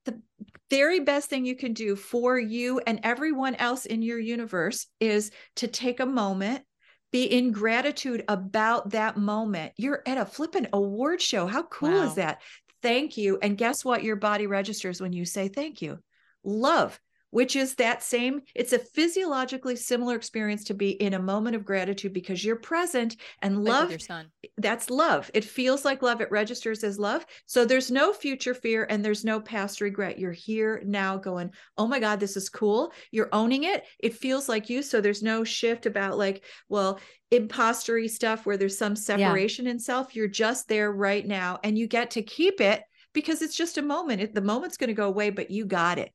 the very best thing you can do for you and everyone else in your universe is to take a moment be in gratitude about that moment you're at a flippin' award show how cool Wow. is that thank you. And guess what your body registers when you say thank you? Love which is that same it's a physiologically similar experience to be in a moment of gratitude because you're present and Like love your son. that's love. It feels like love. It registers as love. So there's no future fear and there's no past regret. You're here now going, oh my God, this is cool. You're owning it. It feels like you. So there's no shift about like, well, impostery stuff where there's some separation in self. You're just there right now and you get to keep it because it's just a moment. It, the moment's going to go away, but you got it.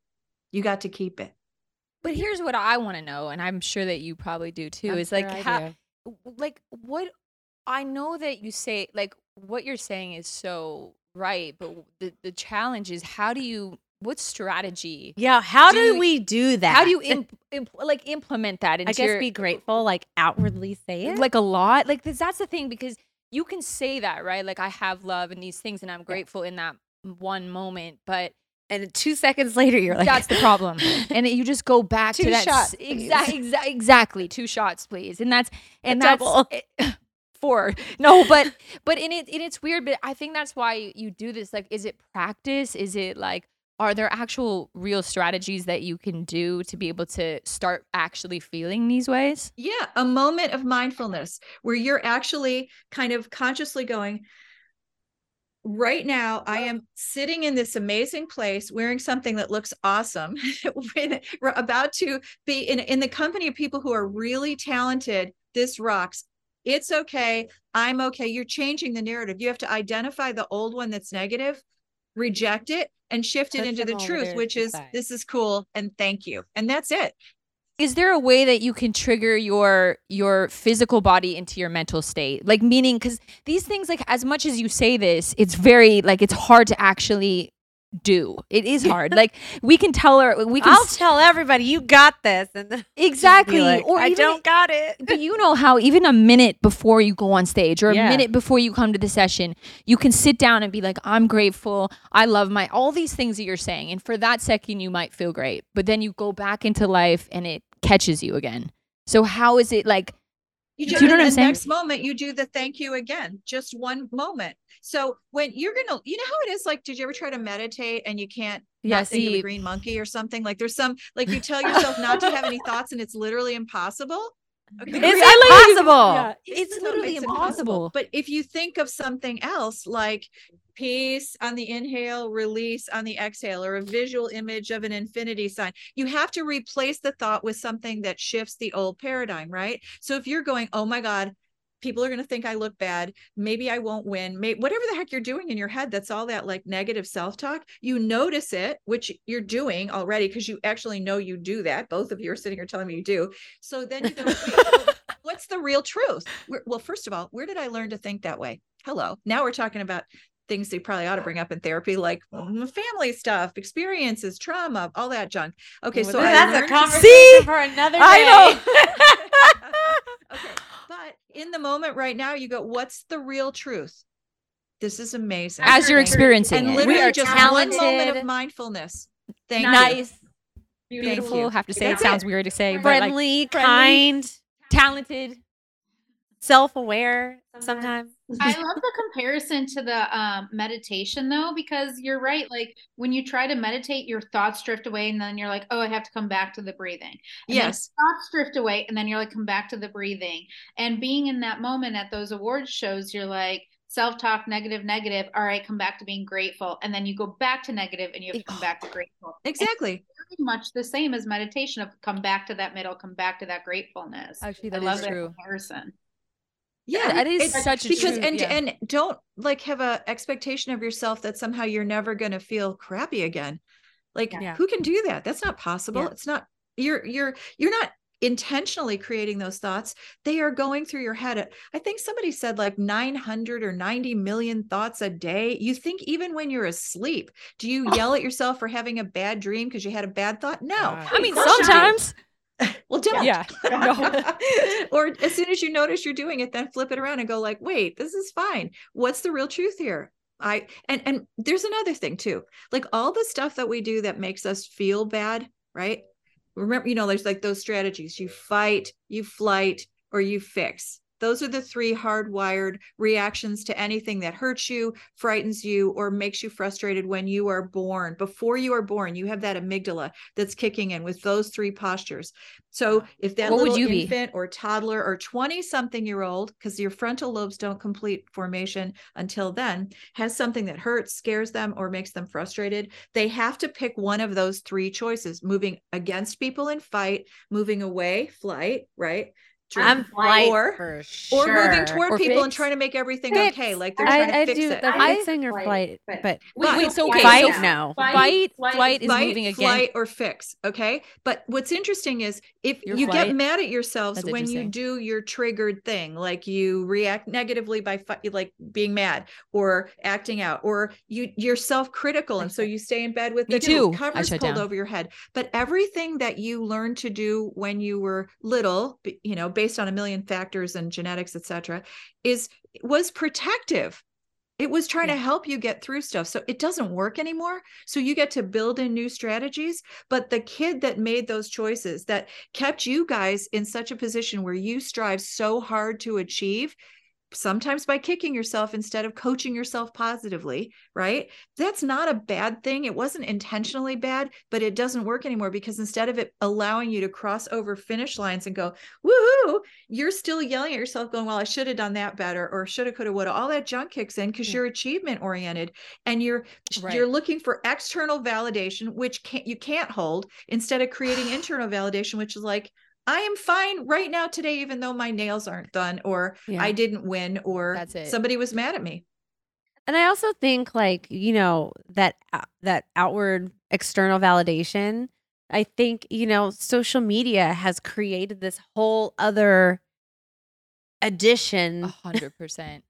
You got to keep it. But here's what I want to know, and I'm sure that you probably do too. I'm is like sure I how, like what I know that you say like what you're saying is so right, but the the challenge is how do you what strategy? Yeah, how do, Do- we do that? How do you imp, imp, like implement that into I guess your, be grateful, like outwardly say it. like a lot? Like this, that's the thing because you can say that, right? Like I have love and these things and I'm grateful in that one moment, but and two seconds later, you're like, that's the problem. [LAUGHS] and it- you just go back Two to that shots, exactly please. exa- exactly two shots please. And that's and A that's double. it- [LAUGHS] four. No, but but in it and it's weird, but I think that's why you do this like is it practice? Is it like are there actual real strategies that you can do to be able to start actually feeling these ways? Yeah, a moment of mindfulness where you're actually kind of consciously going, right now, I am sitting in this amazing place wearing something that looks awesome. [LAUGHS] we're about to be in, in the company of people who are really talented. This rocks. It's okay. I'm okay. You're changing the narrative. You have to identify the old one that's negative, reject it, and shift it into the truth, which is side. this is cool and thank you. And that's it. Is there a way that you can trigger your your physical body into your mental state? Like meaning because these things like as much as you say this it's very like it's hard to actually do. It is hard. Like we can tell her we can I'll s- tell everybody you got this, and then just be exactly. like, or I even- don't got it. [LAUGHS] but you know how even a minute before you go on stage or a Yeah. minute before you come to the session you can sit down and be like i'm grateful. I love my all these things that you're saying. And for that second you might feel great. But then you go back into life and it catches you again so how is it like You Do just you know what I'm the saying? next moment you do the thank you again, just one moment. So when you're gonna, you know how it is like, did you ever try to meditate and you can't Yeah, not think of see- a green monkey or something? Like there's some like you tell [LAUGHS] yourself not to have any thoughts and it's literally impossible. Okay. It's I impossible. Yeah, Yes, it's no, literally it's impossible But if you think of something else like peace on the inhale, release on the exhale, or a visual image of an infinity sign, you have to replace the thought with something that shifts the old paradigm, right? So if you're going, oh my God, people are going to think I look bad. Maybe I won't win. May- whatever the heck you're doing in your head, that's all that like negative self talk. You notice it, which you're doing already because you actually know you do that. Both of you are sitting here telling me you do. So then you go, [LAUGHS] what's the real truth? Well, first of all, where did I learn to think that way? Hello. Now we're talking about things that you probably ought to bring up in therapy, like mm, family stuff, experiences, trauma, all that junk. Okay, Well, so that's a learned to- conversation See? for another [LAUGHS] day. I [LAUGHS] okay. But in the moment right now, you go, what's the real truth? This is amazing. as you're experiencing and it literally are just one moment of mindfulness. Thank you. nice Thank beautiful you. have to say That's it sounds it. weird to say but like friendly, friendly. kind, talented self-aware. Sometimes. I love [LAUGHS] the comparison to the um, meditation though, because you're right. Like when you try to meditate, your thoughts drift away, and then you're like, "Oh, I have to come back to the breathing." And Yes. thoughts drift away, and then you're like, "Come back to the breathing." And being in that moment at those awards shows, you're like self-talk, negative, negative. All right, come back to being grateful, and then you go back to negative, and you have to come back to grateful. Exactly. much the same as meditation of come back to that middle, come back to that gratefulness. actually I love is that true comparison. Yeah. that is it's- such a because true- and yeah. and don't like have a expectation of yourself that somehow you're never going to feel crappy again. Like Yeah. who can do that? That's not possible. Yeah. It's not you're you're you're not intentionally creating those thoughts they are going through your head i think somebody said like 900 or 90 million thoughts a day you think even when you're asleep do you oh. yell at yourself for having a bad dream because you had a bad thought no God. i mean Of course sometimes [LAUGHS] well don't. Yeah. [LAUGHS] Or as soon as you notice you're doing it then flip it around and go like wait this is fine. What's the real truth here? I and and there's another thing too. Like all the stuff that we do that makes us feel bad right? Remember you know there's like those strategies. You fight you flight or you fix those are the three hardwired reactions to anything that hurts you, frightens you, or makes you frustrated when you are born. Before you are born, you have that amygdala that's kicking in with those three postures. So if that What little you be? infant or toddler or 20 something year old, because your frontal lobes don't complete formation until then, has something that hurts, scares them, or makes them frustrated, they have to pick one of those three choices moving against people in fight, moving away, flight, right? I'm flight or for or moving toward Or people and trying to make everything Fix. okay, like they're trying to I, I fix do it. the I- fixing or Flight, flight, but- but Wait, But- wait, so okay, fight so no. Fight, flight is fight, moving again. flight, or fix. Okay. But what's interesting is if Your you flight? get mad at yourselves when you do your triggered thing, like you react negatively by fi- like being mad or acting out, or you you're self-critical, and so you stay in bed with Me the too. Covers pulled down. over your head. But everything that you learned to do when you were little, you know, based on a million factors and genetics, etc., is was protective. It was trying to help you get through stuff. So it doesn't work anymore. So you get to build in new strategies. But the kid that made those choices that kept you guys in such a position where you strive so hard to achieve, sometimes by kicking yourself instead of coaching yourself positively, right? That's not a bad thing. It wasn't intentionally bad, but it doesn't work anymore because instead of it allowing you to cross over finish lines and go, woohoo, you're still yelling at yourself, going, Well, I should have done that better, or shoulda, coulda, woulda. All that junk kicks in because Yeah. you're achievement oriented and you're Right. you're looking for external validation, which can't you can't hold, instead of creating internal validation, which is like, I am fine right now today, even though my nails aren't done, or Yeah. I didn't win, or That's it. somebody was mad at me. And I also think like, you know, that uh, that outward external validation, I think, you know, social media has created this whole other addition. A hundred percent.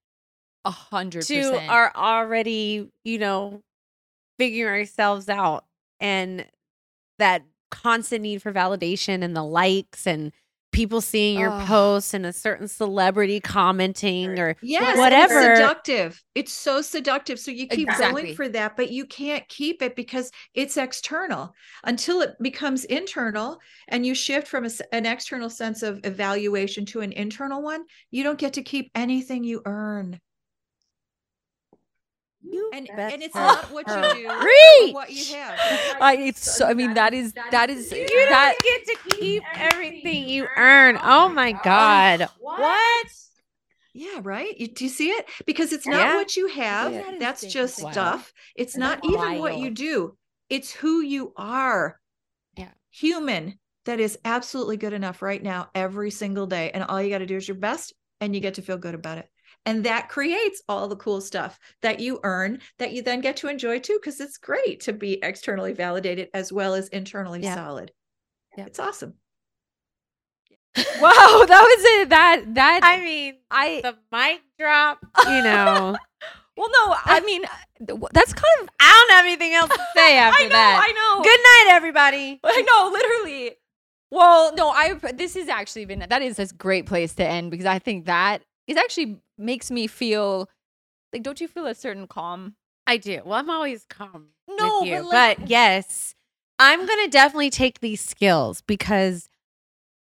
A hundred to our already, you know, figuring ourselves out and that constant need for validation and the likes and people seeing your Ugh. posts and a certain celebrity commenting or Yes, whatever. It's seductive. It's so seductive. So you keep Exactly. going for that, but you can't keep it because it's external until it becomes internal and you shift from a an external sense of evaluation to an internal one. You don't get to keep anything you earn. You And, and it's not what you do, Preach! what you have. I, it's so, I mean, that is that is You that. don't get to keep everything you earn. Oh, oh my god. What? Yeah, right. You, do you see it? Because it's not Yeah. what you have. Is That's just Wow. stuff. It's That's not even what you do. It's who you are. Yeah. Human that is absolutely good enough right now every single day. And all you got to do is your best and you get to feel good about it. And that creates all the cool stuff that you earn that you then get to enjoy too, because it's great to be externally validated as well as internally Yeah. solid. Yeah. It's awesome. [LAUGHS] Wow, that was it. That that I mean, I the mic drop, you [LAUGHS] know. well, no, I mean that's kind of I don't have anything else to say [LAUGHS] after I know, that. I know. Good night, everybody. I know, literally. Well, no, I this is actually been that is a great place to end because I think that it actually makes me feel like don't you feel a certain calm? I do. Well, I'm always calm No, you, but, like- but yes, I'm gonna definitely take these skills because,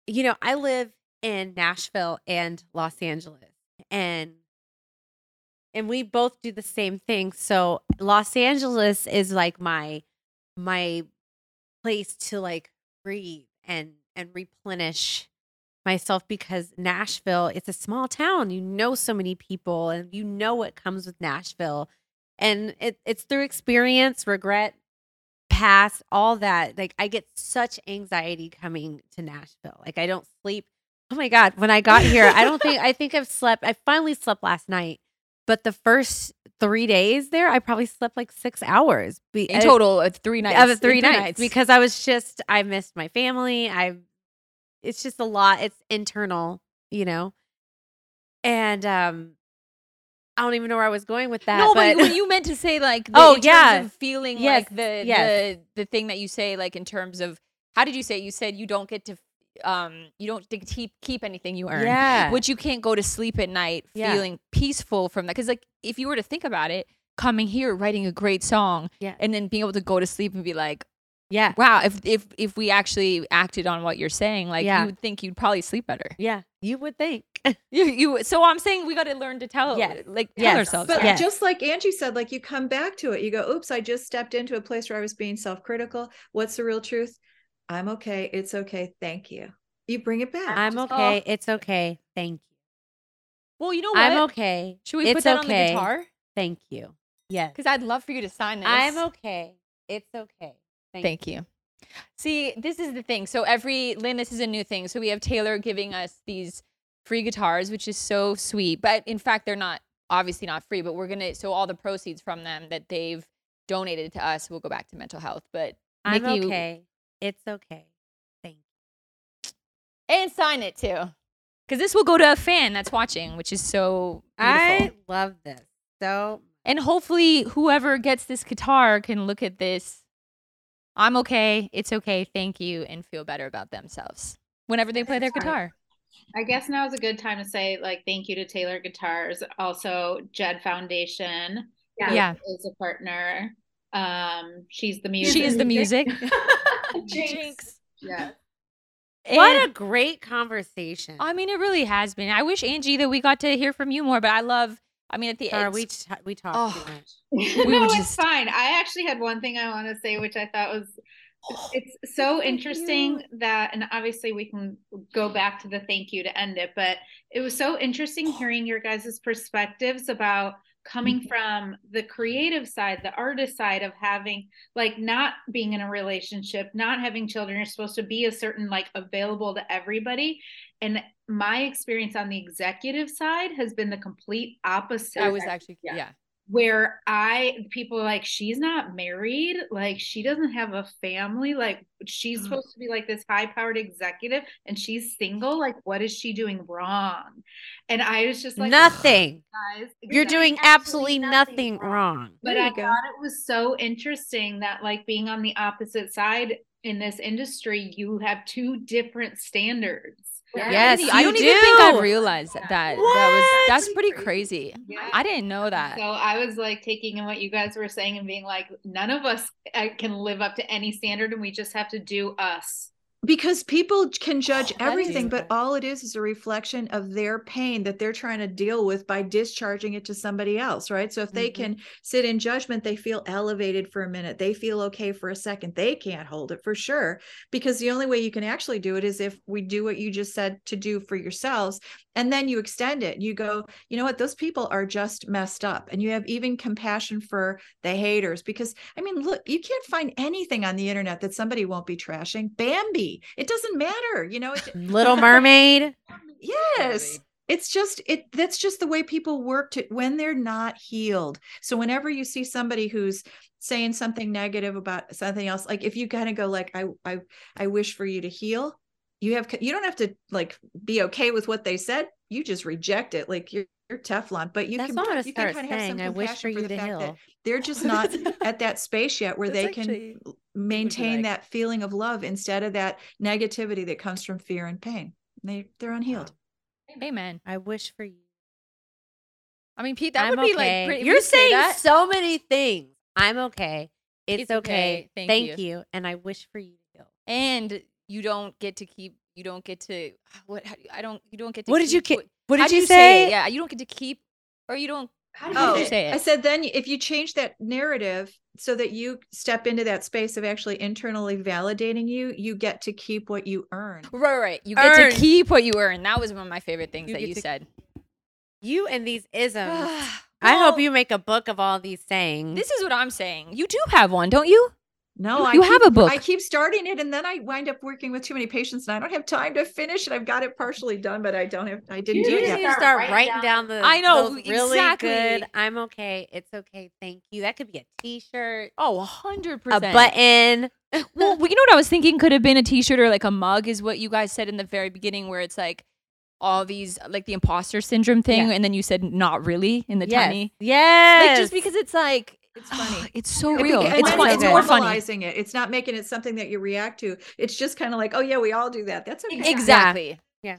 you know, I live in Nashville and Los Angeles, and and we both do the same thing. So Los Angeles is like my my place to like breathe and and replenish myself because Nashville it's a small town. You know so many people and you know what comes with Nashville. And it, it's through experience, regret, past, all that. Like I get such anxiety coming to Nashville. Like I don't sleep. Oh my God. When I got here, I don't think I think I've slept. I finally slept last night. But the first three days there, I probably slept like six hours. Be- In total, uh, of three nights. of in three, nights, because I was just I missed my family. I it's just a lot. It's internal, you know. And um I don't even know where I was going with that. no, but, but [LAUGHS] you meant to say like the, Oh, yeah. feeling Yes, like the yes. the the thing that you say like in terms of how did you say it? you said you don't get to um you don't keep keep anything you earn. yeah, which you can't go to sleep at night Yeah. feeling peaceful from that because like if you were to think about it coming here writing a great song Yeah. and then being able to go to sleep and be like yeah, wow if if if we actually acted on what you're saying like Yeah. you would think you'd probably sleep better yeah. You would think. [LAUGHS] you, you so i'm saying we got to learn to tell Yes. like tell Yes. ourselves But. Yes. just like Angie said, like you come back to it, you go, oops, I just stepped into a place where I was being self critical. What's the real truth? I'm okay. It's okay. Thank you. You bring it back. I'm Just- okay. It's okay. Thank you. well you know what I'm okay. should we it's put that okay. on the guitar Thank you. Yes. because i'd love for you to sign this I'm okay. It's okay. Thank, thank you See, this is the thing. So every Lynn, this is a new thing. So we have Taylor giving us these free guitars, which is so sweet. But in fact, they're not obviously not free. But we're gonna so all the proceeds from them that they've donated to us will go back to mental health. But I'm Nikki- okay. It's okay. Thank you. and sign it too, because this will go to a fan that's watching, which is so beautiful. I love this. So And hopefully, whoever gets this guitar can look at this. I'm okay. It's okay. Thank you, and feel better about themselves whenever they play their guitar. I guess now is a good time to say like thank you to Taylor Guitars, also Jed Foundation. who Yeah. is a partner. Um, she's the music. She is the music. [LAUGHS] [LAUGHS] Jinx. Yeah. what a great conversation. I mean, it really has been. I wish Angie that we got to hear from you more, but I love. I mean, at the end, we t- we talked Oh. too much. [LAUGHS] [LAUGHS] no, were it's just- fine. I actually had one thing I want to say, which I thought was [SIGHS] it's so interesting you. that, and obviously we can go back to the thank you to end it, but it was so interesting [SIGHS] hearing your guys' perspectives about coming mm-hmm. from the creative side, the artist side of having like not being in a relationship, not having children. You're supposed to be a certain like available to everybody. And my experience on the executive side has been the complete opposite I was actually, Yeah. yeah. where I people are like she's not married, like she doesn't have a family, like she's mm-hmm. supposed to be like this high-powered executive and she's single, like what is she doing wrong? And I was just like nothing. guys, You're doing absolutely nothing wrong. But I go. thought it was so interesting that like being on the opposite side in this industry, you have two different standards. Yes, I don't you even think I realized that. That was What? that's pretty crazy. Yeah. I didn't know that. So I was like taking in what you guys were saying and being like, none of us uh, can live up to any standard, and we just have to do us. Because people can judge Oh, everything but all it is is a reflection of their pain that they're trying to deal with by discharging it to somebody else right? So if they Mhm. can sit in judgment they feel elevated for a minute. They feel okay for a second. They can't hold it for sure because the only way you can actually do it is if we do what you just said to do for yourselves and then you extend it. You go you know what? Those people are just messed up. And you have even compassion for the haters because i mean look you can't find anything on the internet that somebody won't be trashing. Bambi. It doesn't matter you know? It, [LAUGHS] Little Mermaid. yes. It's just it that's just the way people work to when they're not healed. So whenever you see somebody who's saying something negative about something else like if you kind of go like i i i wish for you to heal you have you don't have to like be okay with what they said you just reject it like you're, you're teflon but you That's can what you can kind of have some saying. I wish compassion for you the to fact that they're just not [LAUGHS] at that space yet where they can maintain like. that feeling of love instead of that negativity that comes from fear and pain they they're unhealed Amen. I wish for you. I mean, Pete, that I'm would be like pretty, You're you say saying so many things. I'm okay. It's, It's okay. okay. Thank Thank, you. you. And I wish for you to heal. and you don't get to keep. You don't get to [SIGHS] what? how- I don't. You don't get to. What did you keep ki- What did you, you say? it? Yeah, you don't get to keep, or you don't. How How Oh, did you say it? I said then if you change that narrative so that you step into that space of actually internally validating you, you get to keep what you earn. Right, right. You get Earn. to keep what you earn. That was one of my favorite things You that you to- said. You and these isms. [SIGHS] I hope you make a book of all these sayings. This is what I'm saying. You do have one, don't you? No, You- I you keep, have a book. I keep starting it and then I wind up working with too many patients and I don't have time to finish it. I've got it partially done, but I don't have I didn't you do just it need to start writing down, the I know, really exactly. good. I'm okay. It's okay. Thank you. That could be a T-shirt, Oh, hundred a percent. A button. [LAUGHS] well, you know what I was thinking could have been a T-shirt or like a mug, is what you guys said in the very beginning, where it's like all these like the imposter syndrome thing, Yeah. and then you said not really in the yes. tiny, Yes. like just because it's like It's funny. [SIGHS] it's so real. beca- and It's then fun. It's good. more funny. normalizing it. It's not making it something that you react to. It's just kind of like, oh yeah, we all do that. That's okay. Exactly. Yeah.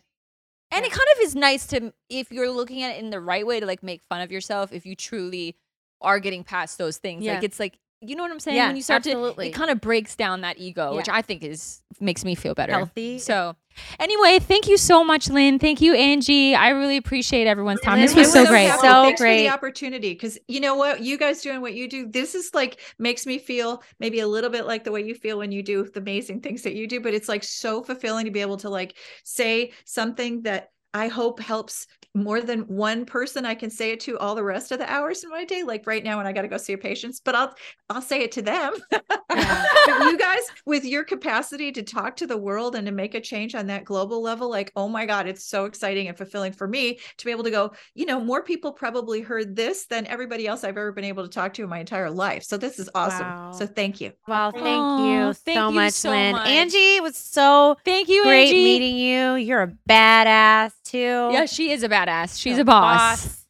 And it kind of is nice to if you're looking at it in the right way to like make fun of yourself if you truly are getting past those things. Yeah. Like it's like you know what I'm saying? Yeah, when you start absolutely. to it kind of breaks down that ego, which I think is makes me feel better. Healthy. So anyway, thank you so much, Lynn. Thank you, Angie. I really appreciate everyone's time. Lynn, This we was so so great. happy. So Thanks for great. the opportunity because you know what you guys doing what you do this is like makes me feel maybe a little bit like the way you feel when you do the amazing things that you do but it's like so fulfilling to be able to like say something that I hope helps more than one person. I can say it to all the rest of the hours in my day. Like right now when I got to go see a patient, but I'll I'll say it to them. Yeah. [LAUGHS] but you guys with your capacity to talk to the world and to make a change on that global level, like, oh my God, it's so exciting and fulfilling for me to be able to go, you know, more people probably heard this than everybody else I've ever been able to talk to in my entire life. So this is awesome. Wow. So thank you. Well, thank Aw, you thank so you much, so Lynn. much. Angie it was so Thank you, great Angie. meeting you. You're a badass too. Yeah, she is a badass. She's You're a boss.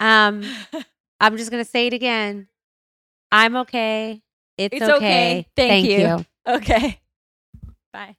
Um, [LAUGHS] I'm just gonna say it again. I'm okay. It's, It's okay. Thank you. [LAUGHS] Okay. Bye.